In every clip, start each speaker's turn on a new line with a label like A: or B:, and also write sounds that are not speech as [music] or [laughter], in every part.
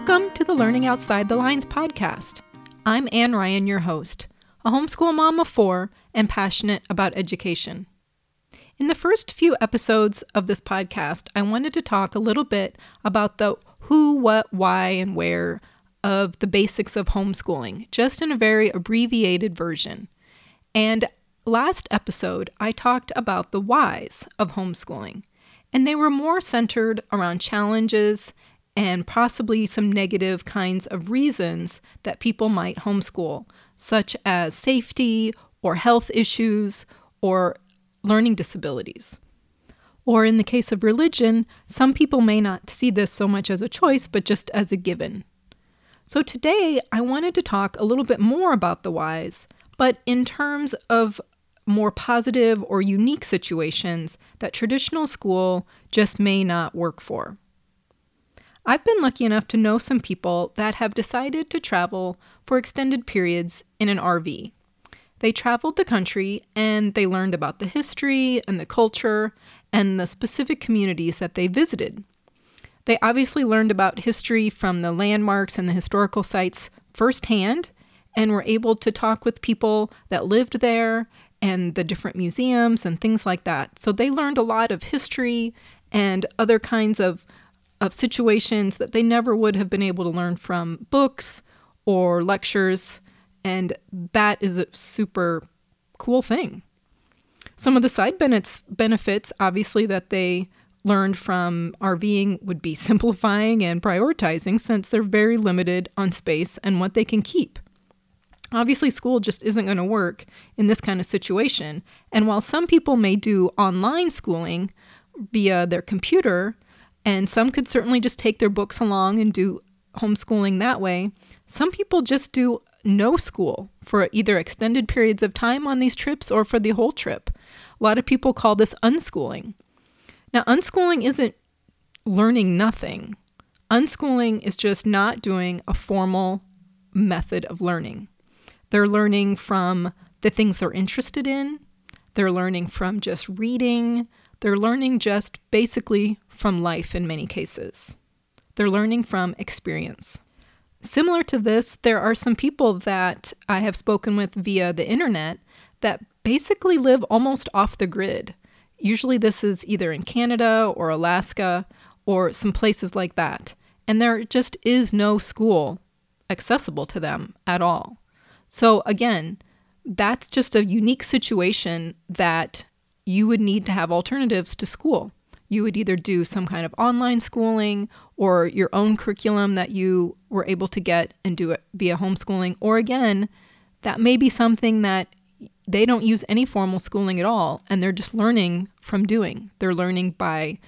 A: Welcome to the Learning Outside the Lines podcast. I'm Ann Ryan, your host, a homeschool mom of four and passionate about education. In the first few episodes of this podcast, I wanted to talk a little bit about the who, what, why, and where of the basics of homeschooling, just in a very abbreviated version. And last episode, I talked about the whys of homeschooling, and they were more centered around challenges and possibly some negative kinds of reasons that people might homeschool, such as safety or health issues or learning disabilities. Or in the case of religion, some people may not see this so much as a choice, but just as a given. So today, I wanted to talk a little bit more about the whys, but in terms of more positive or unique situations that traditional school just may not work for. I've been lucky enough to know some people that have decided to travel for extended periods in an RV. They traveled the country and they learned about the history and the culture and the specific communities that they visited. They obviously learned about history from the landmarks and the historical sites firsthand and were able to talk with people that lived there and the different museums and things like that. So they learned a lot of history and other kinds of of situations that they never would have been able to learn from books or lectures. And that is a super cool thing. Some of the side benefits, obviously, that they learned from RVing would be [laughs] simplifying and prioritizing since they're very limited on space and what they can keep. Obviously, school just isn't going to work in this kind of situation. And while some people may do online schooling via their computer, and some could certainly just take their books along and do homeschooling that way. Some people just do no school for either extended periods of time on these trips or for the whole trip. A lot of people call this unschooling. Now, unschooling isn't learning nothing, unschooling is just not doing a formal method of learning. They're learning from the things they're interested in, they're learning from just reading, they're learning just basically from life in many cases. They're learning from experience. Similar to this, there are some people that I have spoken with via the internet that basically live almost off the grid. Usually, this is either in Canada or Alaska or some places like that. And there just is no school accessible to them at all. So, again, that's just a unique situation that you would need to have alternatives to school you would either do some kind of online schooling or your own curriculum that you were able to get and do it via homeschooling. Or again, that may be something that they don't use any formal schooling at all and they're just learning from doing. They're learning by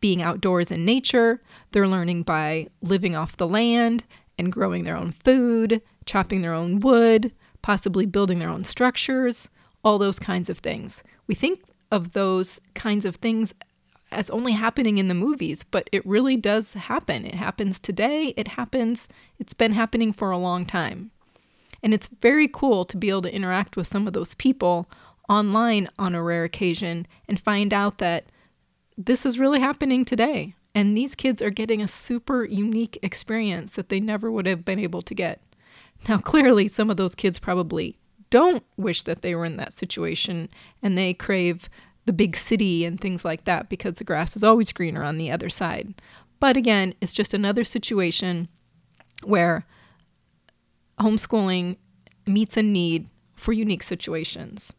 A: being outdoors in nature, they're learning by living off the land and growing their own food, chopping their own wood, possibly building their own structures, all those kinds of things. We think of those kinds of things as only happening in the movies, but it really does happen. It happens today, it happens, it's been happening for a long time. And it's very cool to be able to interact with some of those people online on a rare occasion and find out that this is really happening today. And these kids are getting a super unique experience that they never would have been able to get. Now, clearly, some of those kids probably don't wish that they were in that situation and they crave the big city and things like that because the grass is always greener on the other side. But again, it's just another situation where homeschooling meets a need for unique situations.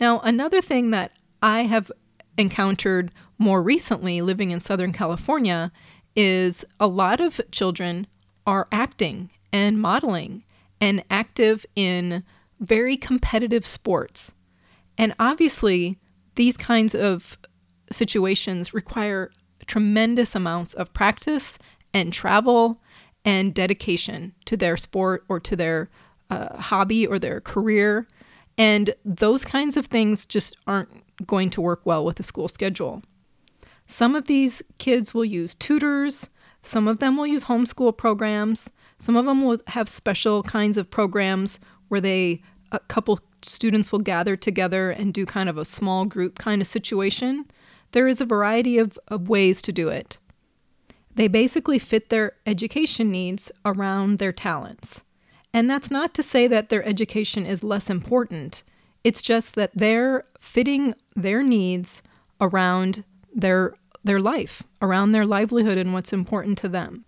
A: Now, another thing that I have encountered more recently living in Southern California is a lot of children are acting and modeling and active in very competitive sports. And obviously, these kinds of situations require tremendous amounts of practice and travel and dedication to their sport or to their uh, hobby or their career. And those kinds of things just aren't going to work well with a school schedule. Some of these kids will use tutors, some of them will use homeschool programs, some of them will have special kinds of programs where they, a couple students will gather together and do kind of a small group kind of situation. There is a variety of, of ways to do it. They basically fit their education needs around their talents. And that's not to say that their education is less important. It's just that they're fitting their needs around their their life, around their livelihood and what's important to them.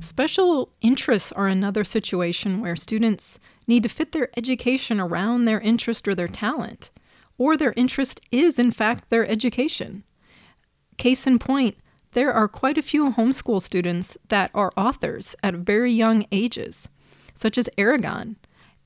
A: Special interests are another situation where students need to fit their education around their interest or their talent, or their interest is, in fact, their education. Case in point, there are quite a few homeschool students that are authors at very young ages, such as Eragon.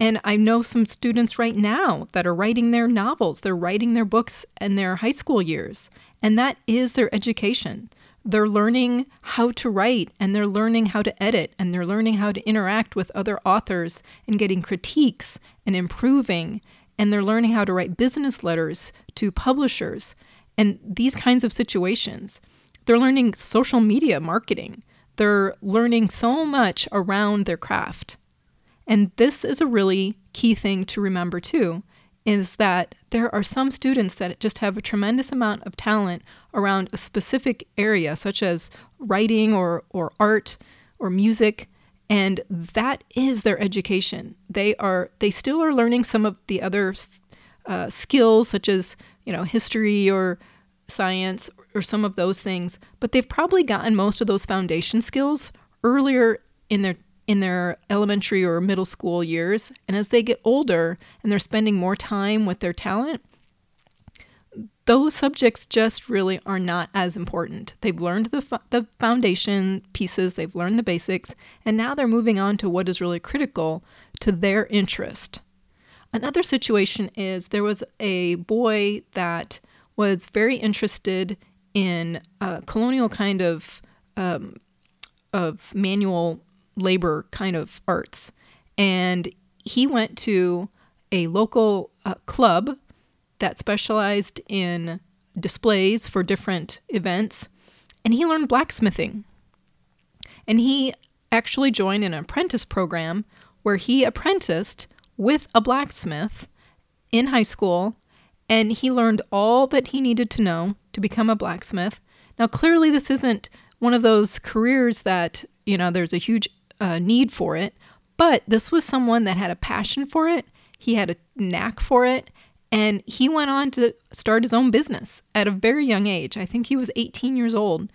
A: And I know some students right now that are writing their novels, they're writing their books in their high school years, and that is their education. They're learning how to write and they're learning how to edit and they're learning how to interact with other authors and getting critiques and improving. And they're learning how to write business letters to publishers and these kinds of situations. They're learning social media marketing. They're learning so much around their craft. And this is a really key thing to remember too is that there are some students that just have a tremendous amount of talent around a specific area, such as writing or, or art or music, and that is their education. They are they still are learning some of the other uh, skills, such as you know history or science or some of those things, but they've probably gotten most of those foundation skills earlier in their in their elementary or middle school years. And as they get older and they're spending more time with their talent, those subjects just really are not as important. They've learned the, the foundation pieces, they've learned the basics, and now they're moving on to what is really critical to their interest. Another situation is there was a boy that was very interested in a colonial kind of um, of manual labor kind of arts. And he went to a local uh, club that specialized in displays for different events, and he learned blacksmithing. And he actually joined an apprentice program where he apprenticed with a blacksmith in high school, and he learned all that he needed to know to become a blacksmith. Now, clearly, this isn't one of those careers that, you know, there's a huge uh, need for it, but this was someone that had a passion for it. He had a knack for it, and he went on to start his own business at a very young age. I think he was 18 years old.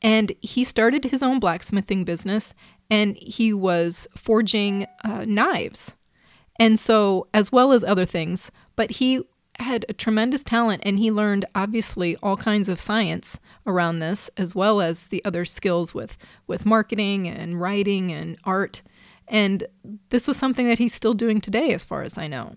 A: And he started his own blacksmithing business and he was forging uh, knives. And so, as well as other things, but he had a tremendous talent and he learned obviously all kinds of science around this as well as the other skills with with marketing and writing and art and this was something that he's still doing today as far as I know.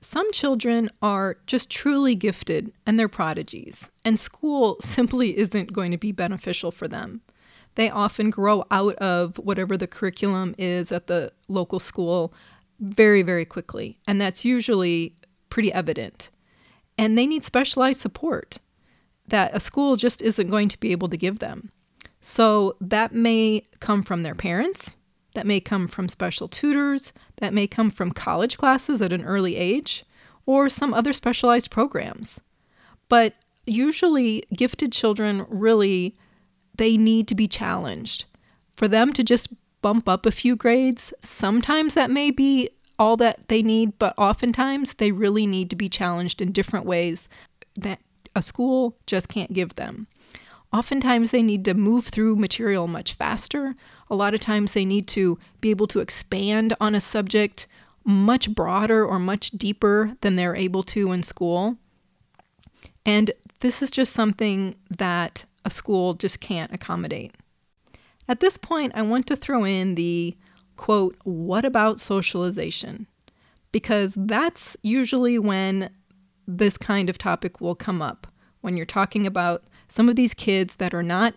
A: Some children are just truly gifted and they're prodigies, and school [laughs] simply isn't going to be beneficial for them. They often grow out of whatever the curriculum is at the local school very, very quickly, and that's usually pretty evident. And they need specialized support that a school just isn't going to be able to give them. So that may come from their parents, that may come from special tutors, that may come from college classes at an early age, or some other specialized programs. But usually gifted children really they need to be challenged. For them to just bump up a few grades, sometimes that may be all that they need, but oftentimes they really need to be challenged in different ways that a school just can't give them. Oftentimes they need to move through material much faster. A lot of times they need to be able to expand on a subject much broader or much deeper than they're able to in school. And this is just something that a school just can't accommodate. At this point, I want to throw in the quote, what about socialization? Because that's usually when this kind of topic will come up. When you're talking about some of these kids that are not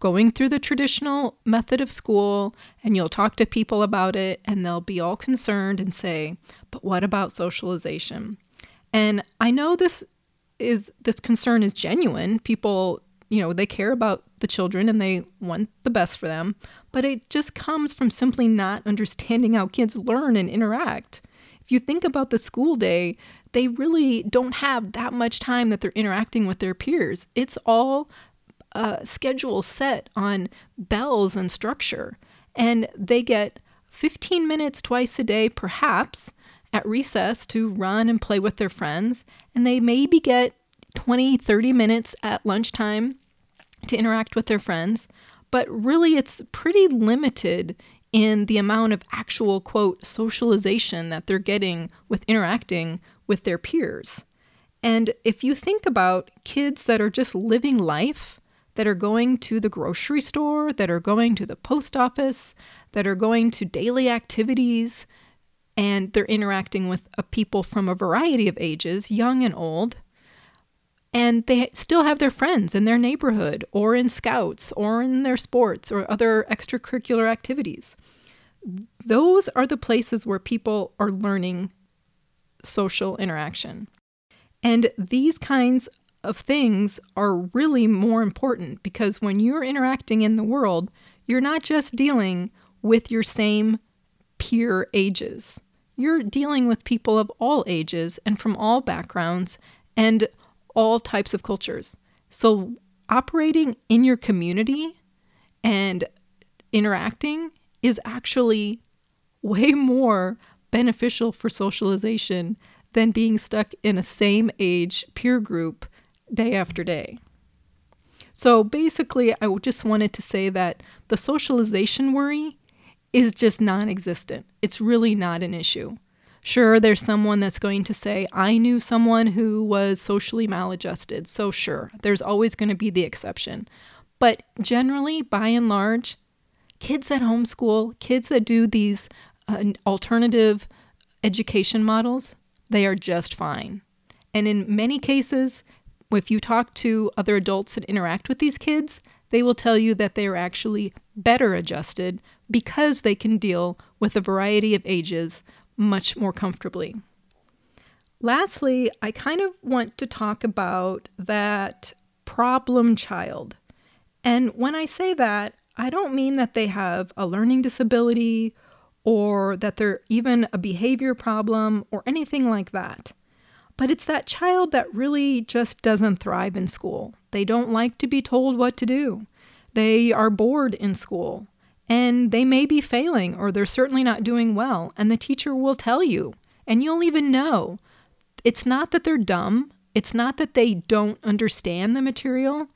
A: going through the traditional method of school, and you'll talk to people about it, and they'll be all concerned and say, But what about socialization? And I know this is this concern is genuine. People, you know, they care about the children and they want the best for them but it just comes from simply not understanding how kids learn and interact. If you think about the school day, they really don't have that much time that they're interacting with their peers. It's all a schedule set on bells and structure, and they get 15 minutes twice a day, perhaps, at recess to run and play with their friends, and they maybe get 20, 30 minutes at lunchtime to interact with their friends, but really it's pretty limited in the amount of actual, quote, socialization that they're getting with interacting with their peers. And if you think about kids that are just living life, that are going to the grocery store, that are going to the post office, that are going to daily activities, and they're interacting with people from a variety of ages, young and old, and they still have their friends in their neighborhood or in scouts or in their sports or other extracurricular activities. Those are the places where people are learning social interaction. And these kinds of things are really more important because when you're interacting in the world, you're not just dealing with your same peer ages. You're dealing with people of all ages and from all backgrounds and all types of cultures. So, operating in your community and interacting is actually way more beneficial for socialization than being stuck in a same age peer group day after day. So basically, I just wanted to say that the socialization worry is just non existent. It's really not an issue. Sure, there's someone that's going to say, I knew someone who was socially maladjusted. So, sure, there's always going to be the exception. But generally, by and large, kids that homeschool, kids that do these uh, alternative education models, they are just fine. And in many cases, if you talk to other adults that interact with these kids, they will tell you that they are actually better adjusted because they can deal with a variety of ages much more comfortably. Lastly, I kind of want to talk about that problem child. And when I say that, I don't mean that they have a learning disability or that they're even a behavior problem or anything like that. But it's that child that really just doesn't thrive in school. They don't like to be told what to do. They are bored in school and they may be failing or they're certainly not doing well. And the teacher will tell you, and you'll even know. It's not that they're dumb, it's not that they don't understand the material,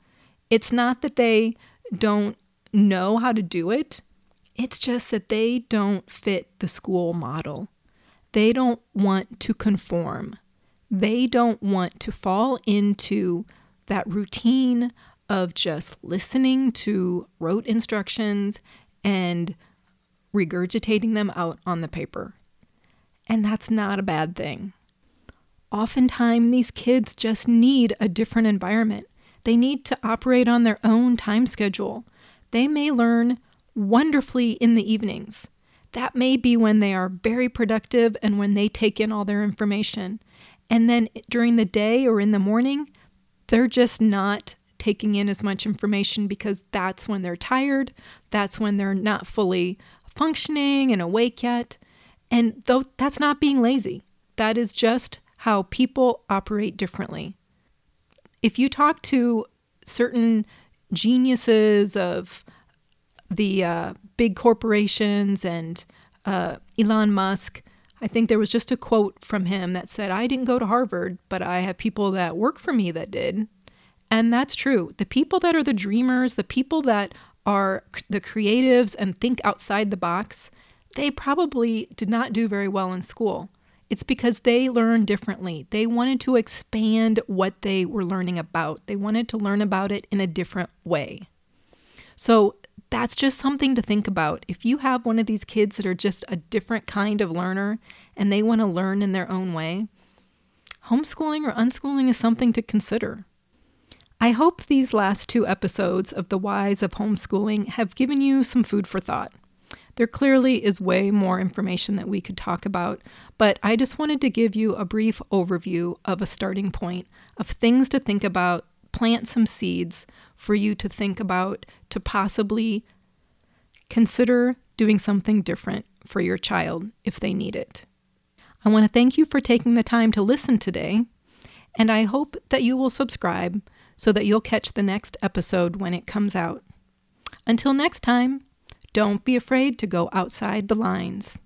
A: it's not that they don't know how to do it. It's just that they don't fit the school model. They don't want to conform. They don't want to fall into that routine of just listening to rote instructions and regurgitating them out on the paper. And that's not a bad thing. Oftentimes, these kids just need a different environment. They need to operate on their own time schedule. They may learn wonderfully in the evenings. That may be when they are very productive and when they take in all their information. And then during the day or in the morning, they're just not taking in as much information because that's when they're tired, that's when they're not fully functioning and awake yet. And though that's not being lazy, that is just how people operate differently. If you talk to certain geniuses of the uh, big corporations and uh, Elon Musk, I think there was just a quote from him that said, I didn't go to Harvard, but I have people that work for me that did. And that's true. The people that are the dreamers, the people that are the creatives and think outside the box, they probably did not do very well in school. It's because they learned differently. They wanted to expand what they were learning about, they wanted to learn about it in a different way. So that's just something to think about. If you have one of these kids that are just a different kind of learner and they want to learn in their own way, homeschooling or unschooling is something to consider. I hope these last two episodes of The Whys of Homeschooling have given you some food for thought. There clearly is way more information that we could talk about, but I just wanted to give you a brief overview of a starting point of things to think about, plant some seeds for you to think about to possibly consider doing something different for your child if they need it. I want to thank you for taking the time to listen today, and I hope that you will subscribe so that you'll catch the next episode when it comes out. Until next time, don't be afraid to go outside the lines.